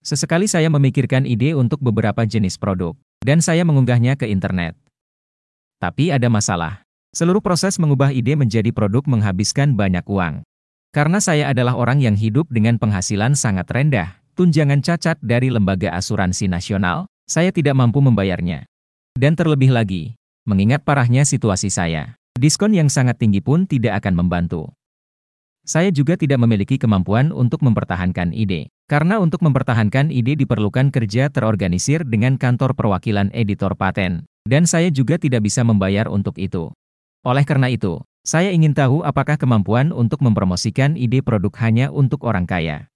Sesekali saya memikirkan ide untuk beberapa jenis produk, dan saya mengunggahnya ke internet. Tapi ada masalah. Seluruh proses mengubah ide menjadi produk menghabiskan banyak uang. Karena saya adalah orang yang hidup dengan penghasilan sangat rendah, tunjangan cacat dari lembaga asuransi nasional, saya tidak mampu membayarnya. Dan terlebih lagi, mengingat parahnya situasi saya, diskon yang sangat tinggi pun tidak akan membantu. Saya juga tidak memiliki kemampuan untuk mempertahankan ide, karena untuk mempertahankan ide diperlukan kerja terorganisir dengan kantor perwakilan editor paten, dan saya juga tidak bisa membayar untuk itu. Oleh karena itu, saya ingin tahu apakah kemampuan untuk mempromosikan ide produk hanya untuk orang kaya.